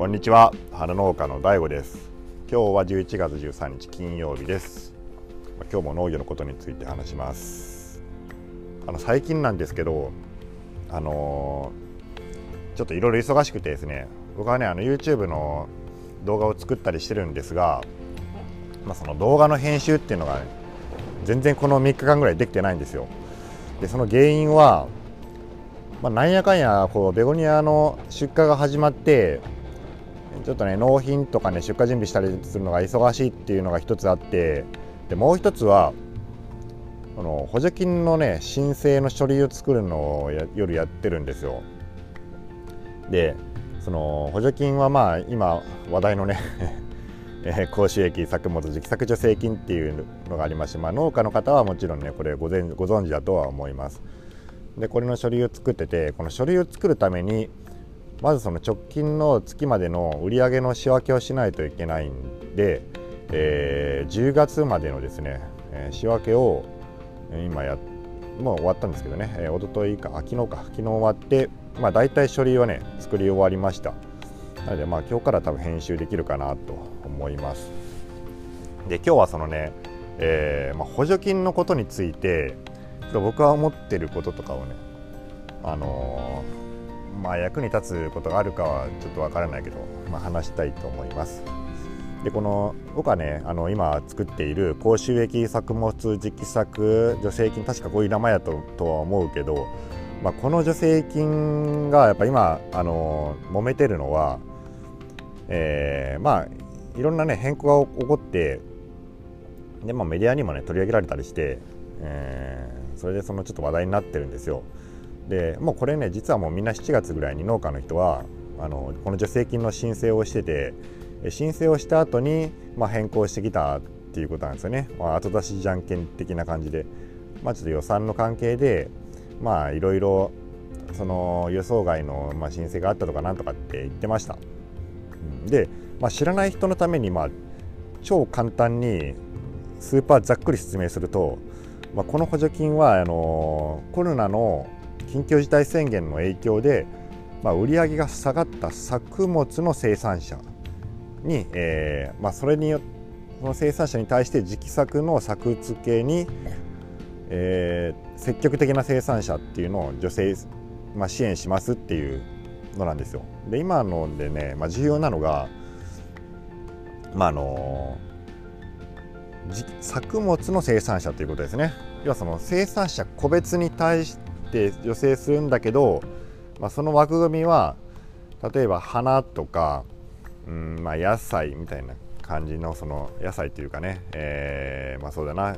こんにちは。花農家の DAIGO です。今日は11月13日金曜日です。今日も農業のことについて話します。あの最近なんですけどあのー、ちょっといろいろ忙しくてですね僕はねあの YouTube の動画を作ったりしてるんですが、まあ、その動画の編集っていうのが、ね、全然この3日間ぐらいできてないんですよ。でその原因はまあ、なんやかんやこうベゴニアの出荷が始まってちょっとね納品とかね出荷準備したりするのが忙しいっていうのが一つあってでもう一つはこの補助金のね申請の書類を作るのを夜やってるんですよ。でその補助金はまあ今話題のね えー、収益作物時期作助成金っていうのがありまして、まあ、農家の方はもちろんねこれごご存知だとは思います。でこれの書類を作っててこの書類を作るためにまずその直近の月までの売上の仕分けをしないといけないんで、えー、10月までのですね、えー、仕分けを今やもう終わったんですけどね、えー、一昨日か昨日か昨日終わってまあ大体書類はね作り終わりました。なのでまあ今日から多分編集できるかなと思います。で今日はそのね、えーまあ、補助金のことについて僕は思ってることとかをねあのー、まあ役に立つことがあるかはちょっとわからないけど、まあ、話したいと思います。でこの僕はねあの今作っている高収益作物時期作助成金確かこういう名前だととは思うけど、まあ、この助成金がやっぱ今あの揉めてるのは、えー、まあいろんなね変更が起こってで、まあ、メディアにもね取り上げられたりして、えそれでそのちょっと話題になってるんですよでもうこれね実はもうみんな7月ぐらいに農家の人はあのこの助成金の申請をしてて申請をした後にまあ、変更してきたっていうことなんですよね、まあ、後出しじゃんけん的な感じで、まあ、ちょっと予算の関係でまあいろいろその予想外のまあ申請があったとかなんとかって言ってました。で、まあ、知らない人のためにまあ超簡単にスーパーざっくり説明するとまあ、この補助金はあのコロナの緊急事態宣言の影響で、まあ、売り上げが下がった作物の生産者に、えーまあ、それによその生産者に対して直作の作付けに、えー、積極的な生産者っていうのを助成、まあ、支援しますっていうのなんですよ。で今のでね、まあ、重要なのが、まああの作物の生産者ということですね要はその生産者個別に対して助成するんだけど、まあ、その枠組みは例えば花とか、うんまあ、野菜みたいな感じのその野菜というかね、えー、まあそうだな。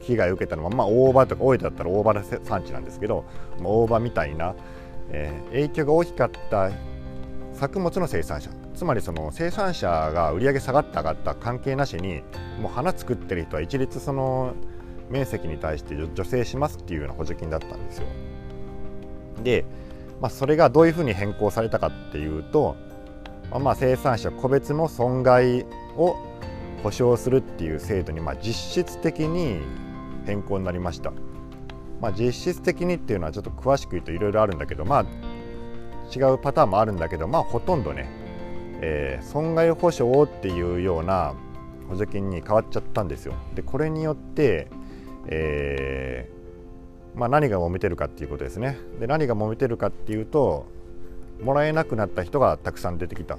被害を受けたのは、まあ、大葉とか大分だったら大葉の産地なんですけど、まあ、大葉みたいな、えー、影響が大きかった作物の生産者。つまりその生産者が売り上げ下がった上がった関係なしにもう花作ってる人は一律その面積に対して助成しますっていうような補助金だったんですよ。で、まあ、それがどういうふうに変更されたかっていうと、まあ、生産者個別の損害を保証するっていう制度にまあ実質的に変更になりました。まあ、実質的にっていうのはちょっと詳しく言うといろいろあるんだけどまあ違うパターンもあるんだけどまあほとんどねえー、損害保証っていうような補助金に変わっちゃったんですよ。でこれによって、えー、まあ、何が揉めてるかっていうことですね。で何が揉めてるかっていうともらえなくなった人がたくさん出てきた。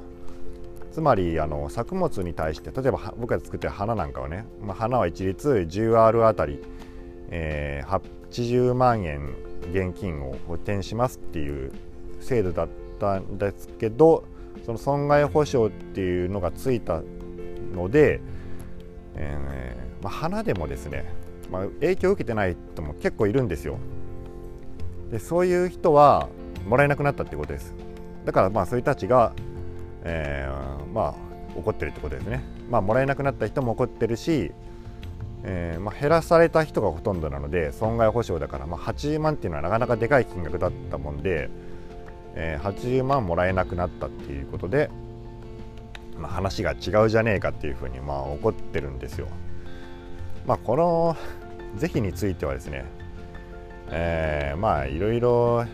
つまりあの作物に対して例えば僕が作ってる花なんかはね、まあ、花は一律 10R あたり、えー、80万円現金を補填しますっていう制度だったんですけどその損害保障っていうのがついたので、えーまあ、花でもですね、まあ、影響を受けてない人も結構いるんですよ。でそういう人はもらえなくなったってことです。だからまあそういう人たちが、えー、まあ怒ってるってことですね。まあもらえなくなった人も怒ってるしえーまあ、減らされた人がほとんどなので損害保障だから、まあ、80万っていうのはなかなかでかい金額だったもんで、えー、80万もらえなくなったっていうことで、まあ、話が違うじゃねえかっていうふうにまあ怒ってるんですよ。まあ、この是非についてはですね、えー、まあいろいろ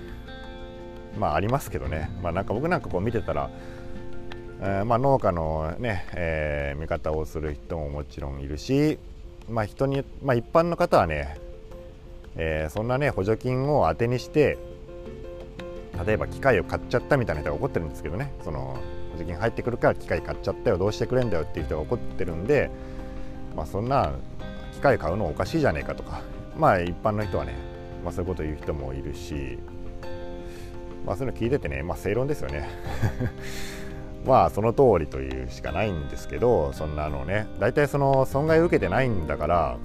まあありますけどね、まあ、なんか僕なんかこう見てたら、えー、まあ、農家のね、えー、味方をする人ももちろんいるし、まあ、人に、まあ、一般の方はね、えー、そんなね補助金を当てにして例えば機械を買っちゃったみたいな人が怒ってるんですけどね。その補助金入ってくるから機械買っちゃったよどうしてくれんだよっていう人が怒ってるんで、まあ、そんな機械買うのおかしいじゃねえかとか。まあ一般の人はね、まあ、そういうこと言う人もいるし、まあ、そういうの聞いててね、まあ、正論ですよね。まあその通りというしかないんですけどそんなのね。大体その損害を受けてないんだから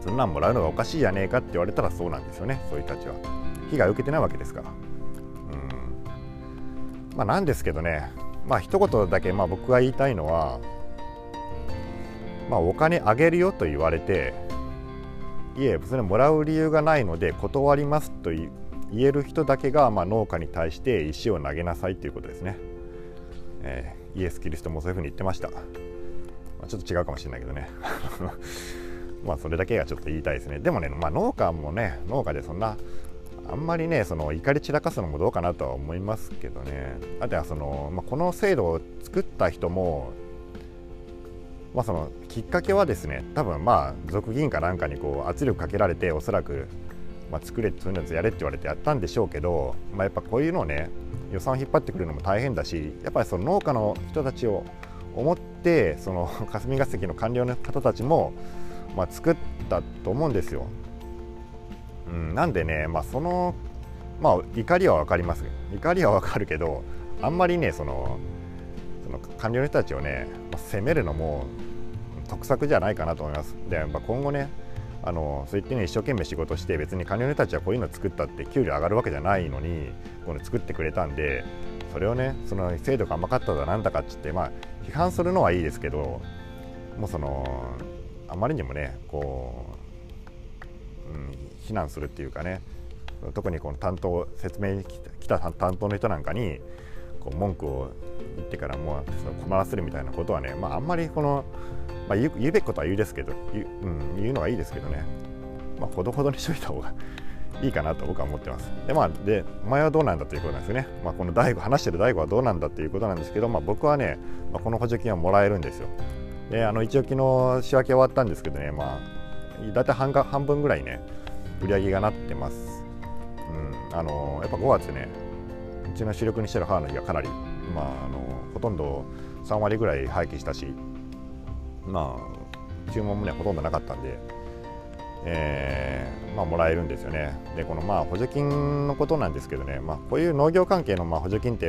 そんなんもらうのがおかしいじゃねえかって言われたらそうなんですよね。そういう人たちは。被害を受けてないわけですから。うん。まあなんですけどね。まあ一言だけまあ僕が言いたいのはまあお金あげるよと言われていえそれもらう理由がないので断りますと言える人だけがまあ農家に対して石を投げなさいということですね。えー、イエス・キリストもそういうふうに言ってました、まあ、ちょっと違うかもしれないけどね。まあそれだけがちょっと言いたいですね。でもね、まあ、農家もね農家でそんなあんまりねその怒り散らかすのもどうかなとは思いますけどね。あとはその、まあ、この制度を作った人もまあ、そのきっかけはですね多分まあ族議員かなんかにこう圧力かけられておそらく、まあ、作れそういうのやれって言われてやったんでしょうけど、まあ、やっぱこういうのをね予算を引っ張ってくるのも大変だしやっぱりその農家の人たちを思ってその霞が関の官僚の方たちも、まあ、作ったと思うんですよ。うん、なんでね、まあ、その、まあ、怒りは分かります怒りは分かるけどあんまりねそのその官僚の人たちをね、まあ、責めるのも得策じゃないかなと思います。でやっぱ今後ねあのそう言ってね一生懸命仕事して別に官僚の人たちはこういうの作ったって給料上がるわけじゃないのにこの作ってくれたんでそれをねその制度が甘かっただなんだかっつってまあ批判するのはいいですけどもうそのあまりにもねこう、うん、非難するっていうかね特にこの担当説明に来た担当の人なんかにこう文句を言ってからもう困らせるみたいなことはね、まあ、あんまりこのまあ、言う言うべきことは言うですけど言う,、うん、言うのがいいですけどね、まあ、ほどほどにしといた方がいいかなと僕は思ってます。で、まあ、で、お前はどうなんだということなんですね。まあ、この大悟、話してる大悟はどうなんだということなんですけど、まあ、僕はね、まあ、この補助金はもらえるんですよ。で、あの、一応昨日仕分け終わったんですけどね、まあ、大体半半分ぐらいね、売り上げがなってます。うん、あの、やっぱ5月ね、ちの主力にしてる母の日がかなり、まあ、あの、ほとんど3割ぐらい廃棄したし、まあ注文もねほとんどなかったんで、えー、まあ、もらえるんですよね。でこのまあ補助金のことなんですけどね、まあ、こういう農業関係のまあ補助金ってい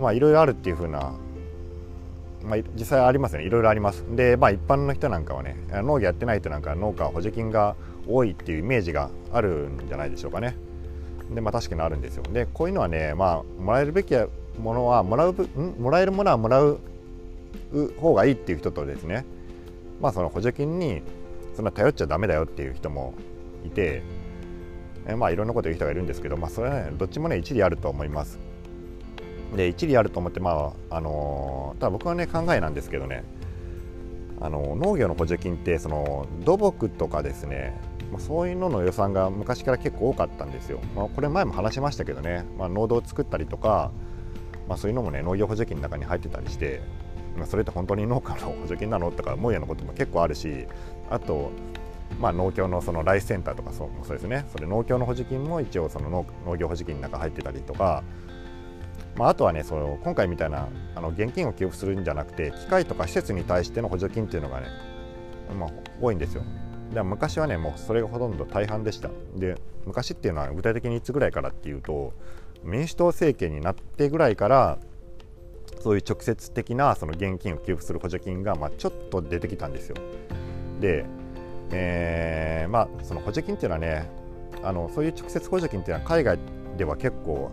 ろいろあるっていうふうなまあ、実際ありますね。いろいろあります。でまあ一般の人なんかはね農業やってない人なんか農家は補助金が多いっていうイメージがあるんじゃないでしょうかね。でまあ確かにあるんですよ。でこういうのはねまあもらえるべきものはもらうん？もらえるものはもらう方がいいっていう人とですね。まあその補助金にそんな頼っちゃだめだよっていう人もいてえまあいろんなこと言う人がいるんですけどまあそれはねどっちもね一理あると思います。で一理あると思ってまああのただ僕はね考えなんですけどね。あの農業の補助金ってその土木とかですねまあ、そういうのの予算が昔から結構多かったんですよ。まあ、これ前も話しましたけどね、まあ、農道を作ったりとか、まあ、そういうのもね農業補助金の中に入ってたりしてまあ、それって本当に農家の補助金なのとか思うようなことも結構あるしあと、まあ、農協のそのライスセンターとかそうそうですねそれ農協の補助金も一応その農業補助金の中入ってたりとか、まあ、あとはねその今回みたいなあの現金を給付するんじゃなくて機械とか施設に対しての補助金っていうのがね、まあ、多いんですよ。で昔はねもうそれがほとんど大半でしたで昔っていうのは具体的にいつぐらいからっていうと民主党政権になってぐらいからそういう直接的なその現金を給付する補助金がまあちょっと出てきたんですよ。で、えー、まあその補助金っていうのはねあのそういう直接補助金っていうのは海外では結構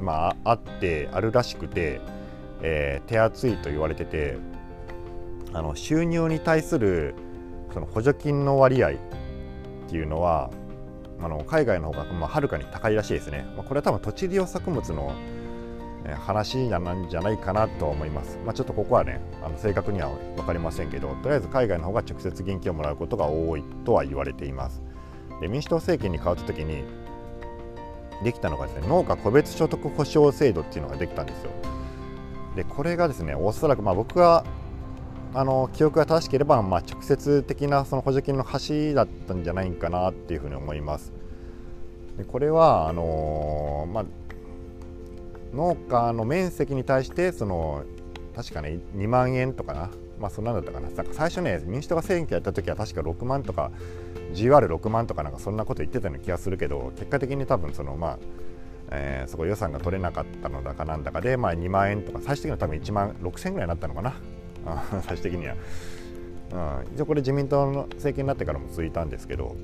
まああってあるらしくて、えー、手厚いと言われててあの収入に対するその補助金の割合っていうのはあの海外の方がまあはるかに高いらしいですね。まあ、これは多分土地利用作物の話なんじゃないかなと思います。まあ、ちょっとここはねあの正確には分かりませんけどとりあえず海外の方が直接現金をもらうことが多いとは言われています。で民主党政権に変わった時にできたのがですね農家個別所得保障制度っていうのができたんですよ。でこれがですねおそらくまあ僕があの記憶が正しければ、まあ、直接的なその補助金の橋だったんじゃないかなっていうふうに思います。でこれはあのー、まあ、農家の面積に対してその確かね2万円とかな、まあ、そんなんだったかな。なんか最初ね民主党が選挙やった時は確か6万とか GR6 万とかなんかそんなこと言ってたような気がするけど結果的に多分そのまあえー、そこ予算が取れなかったのだかなんだかで、まあ、2万円とか最終的には多分1万6000円ぐらいになったのかな。最終的には、うん、一応これ自民党の政権になってからも続いたんですけど、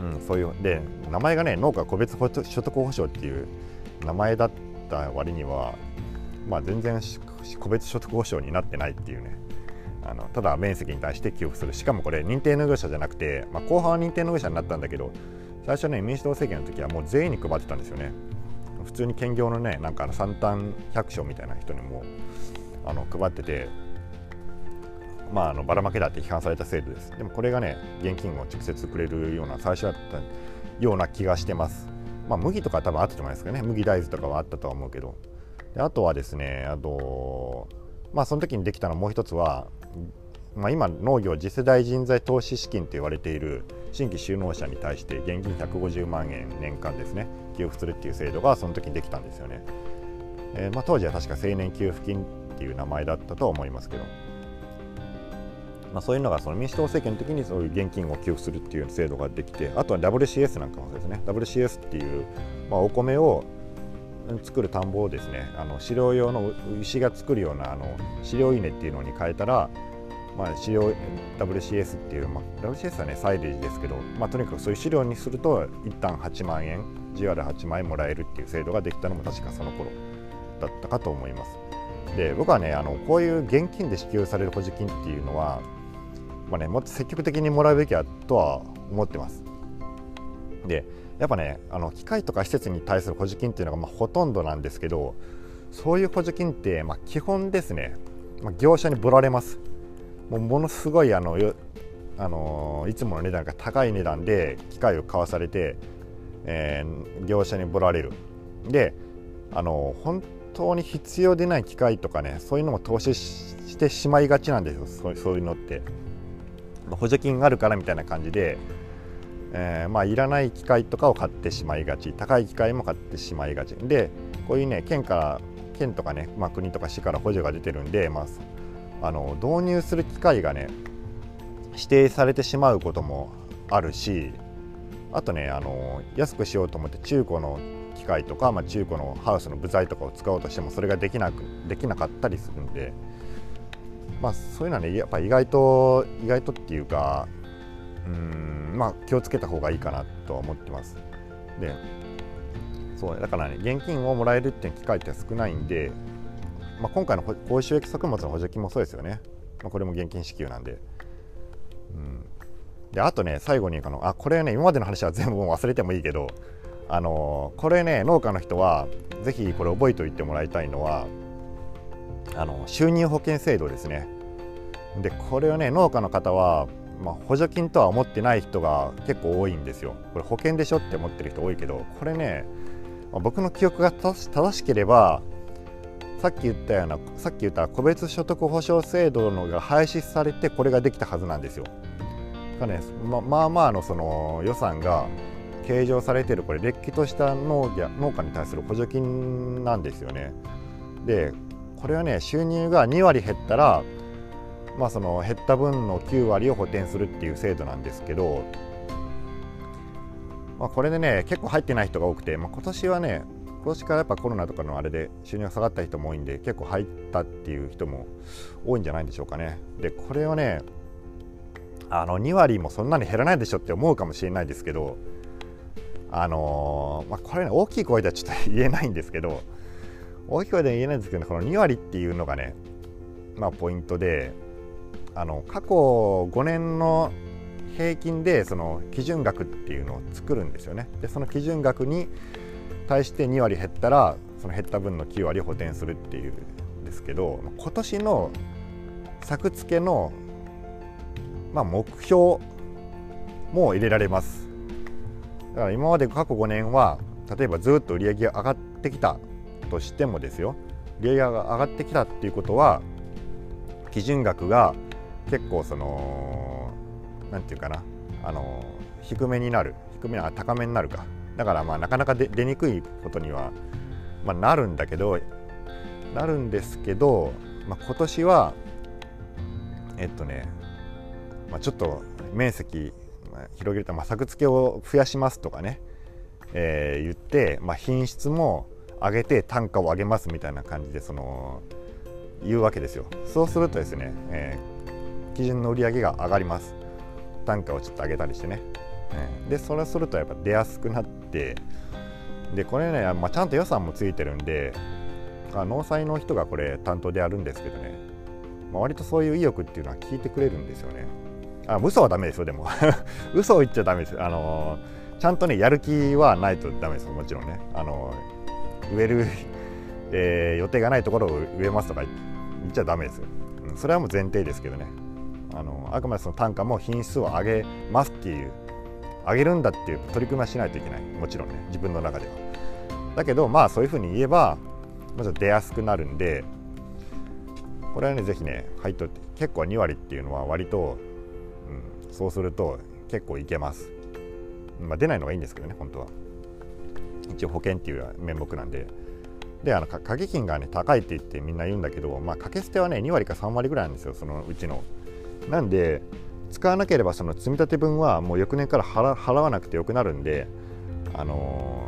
うん、そういうで名前がね農家個別所得保障っていう名前だった割には、まあ、全然個別所得保障になってないっていうね。あのただ面積に対して給付する。しかもこれ認定農業者じゃなくて、まあ、後半は認定農業者になったんだけど最初ね民主党政権の時はもう全員に配ってたんですよね。普通に兼業のねなんか三端百姓みたいな人にもあの配っててまあ、あのばらまけだって批判された制度です。でもこれがね現金を直接くれるような最初だったような気がしてます。まあ麦とか多分あったと思いますけどね。麦大豆とかはあったとは思うけど。であとはですねあとまあその時にできたのもう一つはまあ、今農業次世代人材投資資金と言われている新規就農者に対して現金150万円年間ですね給付するっていう制度がその時にできたんですよね、えー、まあ、当時は確か青年給付金っていう名前だったと思いますけど、まあ、そういうのがその民主党政権の時にそういう現金を給付するっていう制度ができてあとは WCS なんかもそうですね WCS っていう、まあ、お米を作る田んぼをですねあの飼料用の牛が作るようなあの飼料稲っていうのに変えたらまあ、飼料 WCS っていう、まあ、WCS はねサイレージですけど、まあ、とにかくそういう飼料にすると一旦8万円 GR8 万円もらえるっていう制度ができたのも確かその頃だったかと思います。で僕はねあのこういう現金で支給される補助金っていうのは、まあね、もっと積極的にもらうべきだとは思ってます。でやっぱねあの機械とか施設に対する補助金っていうのがまほとんどなんですけどそういう補助金って、ま、基本ですね、まあ、業者にぶられます。もうものすごいあのあのいつもの値段が高い値段で機械を買わされて、えー、業者にぼられるであの本当に必要でない機械とかねそういうのも投資してしまいがちなんですよそういうのって補助金があるからみたいな感じで、えー、まあいらない機械とかを買ってしまいがち高い機械も買ってしまいがち。でこういうね県から県とかね、まあ、国とか市から補助が出てるんで、まあ、あの導入する機会がね指定されてしまうこともあるしあとねあの安くしようと思って中古の機械とか、まあ、中古のハウスの部材とかを使おうとしてもそれができなくできなかったりするんで、まあ、そういうのはねやっぱ意外と意外とっていうかうんまあ気をつけた方がいいかなとは思ってます。でそうだからね現金をもらえるっていう機会って少ないんでまあ、今回の高収益作物の補助金もそうですよね、まあ、これも現金支給なんで。うん、であとね最後にあのあこれね今までの話は全部忘れてもいいけどあのこれね農家の人はぜひこれ覚えておいてもらいたいのはあの収入保険制度ですね。でこれをね農家の方は、まあ、補助金とは思ってない人が結構多いんですよ。これ保険でしょって思ってる人多いけどこれね、まあ、僕の記憶が正しければさっき言ったようなさっき言った個別所得保障制度のが廃止されてこれができたはずなんですよ。かね、ままあまあのその予算が計上されてるこれれっきとした農業農家に対する補助金なんですよね。でこれはね収入が2割減ったら、まあ、その減った分の9割を補填するっていう制度なんですけど、まあ、これでね結構入ってない人が多くて、まあ、今年はね今年からやっぱコロナとかのあれで収入が下がった人も多いんで結構入ったっていう人も多いんじゃないでしょうかね。でこれをねあの2割もそんなに減らないでしょって思うかもしれないですけどあのー、まあ、これね大きい声ではちょっと言えないんですけど大きい声では言えないんですけどこの2割っていうのがねまあポイントであの過去5年の平均でその基準額っていうのを作るんですよね。でその基準額に対して2割減ったらその減った分の9割補填するっていうんですけど今年の作付けの、まあ、目標も入れられますだから今まで過去5年は例えばずっと売り上げが上がってきたとしてもですよ利上げが上がってきたっていうことは基準額が結構その何て言うかなあの低めになる低めは高めになるか。だからまあなかなか出にくいことには、まあ、なるんだけどなるんですけど、まあ、今年はえっとね、まあ、ちょっと面積広げると、まあ、作付けを増やしますとかね、えー、言って、まあ、品質も上げて単価を上げますみたいな感じでその言うわけですよ。そうするとですね、えー、基準の売り上げが上がります。単価をちょっと上げたりしてね、えー、でそれするとやっぱ出やすくなってでこれね、まあ、ちゃんと予算もついてるんで農祭の人がこれ担当でやるんですけどね、まあ、割とそういう意欲っていうのは聞いてくれるんですよね。あ嘘はダメですよでも。嘘を言っちゃダメです。あのちゃんとねやる気はないとダメですもちろんね。あの植える、えー、予定がないところを植えますとか言っちゃダメです。よ、うん、それはもう前提ですけどね。あのあくまでその単価も品質を上げますっていう上げるんだっていう取り組みはしないといけない。もちろんね自分の中では。だけどまあそういうふうに言えばまず出やすくなるんでこれはね是非ね入っとって結構2割っていうのは割と、うん、そうすると結構いけます、まあ、出ないのがいいんですけどね本当は。一応保険っていう名目なんで。であの掛け金がね高いって言ってみんな言うんだけど、まあ、掛け捨てはね2割か3割ぐらいなんですよそのうちの。なんで使わなければその積立分はもう翌年から払わなくてよくなるんであの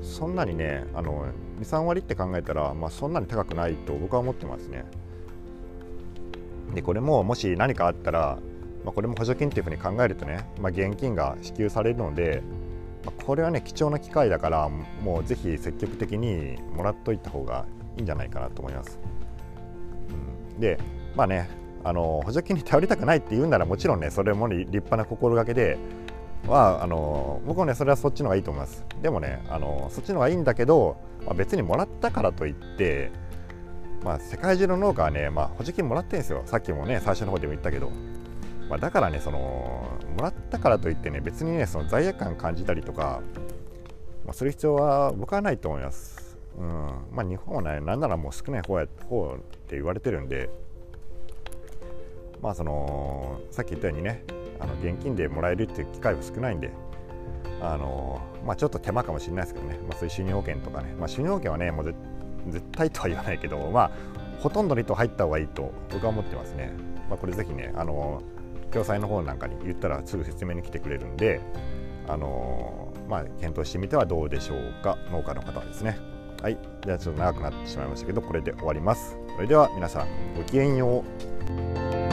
ー、そんなにねあの23割って考えたら、まあ、そんなに高くないと僕は思ってますねでこれももし何かあったら、まあ、これも補助金っていうふうに考えるとね、まあ、現金が支給されるのでまあこれはね貴重な機会だからもうぜひ積極的にもらっといた方がいいんじゃないかなと思います。うん、でまあねあの補助金に頼りたくないって言うならもちろんねそれも、立派な心がけではああの僕はねそれはそっちの方がいいと思います。でもねあのそっちの方がいいんだけど、まあ、別にもらったからといってまあ世界中の農家はね、まあ、補助金もらってるんですよ。さっきもね最初の方でも言ったけど。まあ、だからねそのもらったからといってね別にねその罪悪感感じたりとか、まあ、する必要は僕はないと思います。うん。まあ、日本はねなんならもう少ない方や方って言われてるんで。まあそのさっき言ったようにねあの現金でもらえるっていう機会は少ないんであのまあ、ちょっと手間かもしれないですけどね、まあ、そういう収入保険とかね、まあ、収入保険はねもう絶対とは言わないけど、まあ、ほとんどの人入った方がいいと僕は思ってますね。まあ、これぜひねあの共済の方なんかに言ったらすぐ説明に来てくれるんで、あの、まあ、検討してみてはどうでしょうか農家の方はですね。はい。じゃあちょっと長くなってしまいましたけどこれで終わります。それでは皆さんごきげんよう。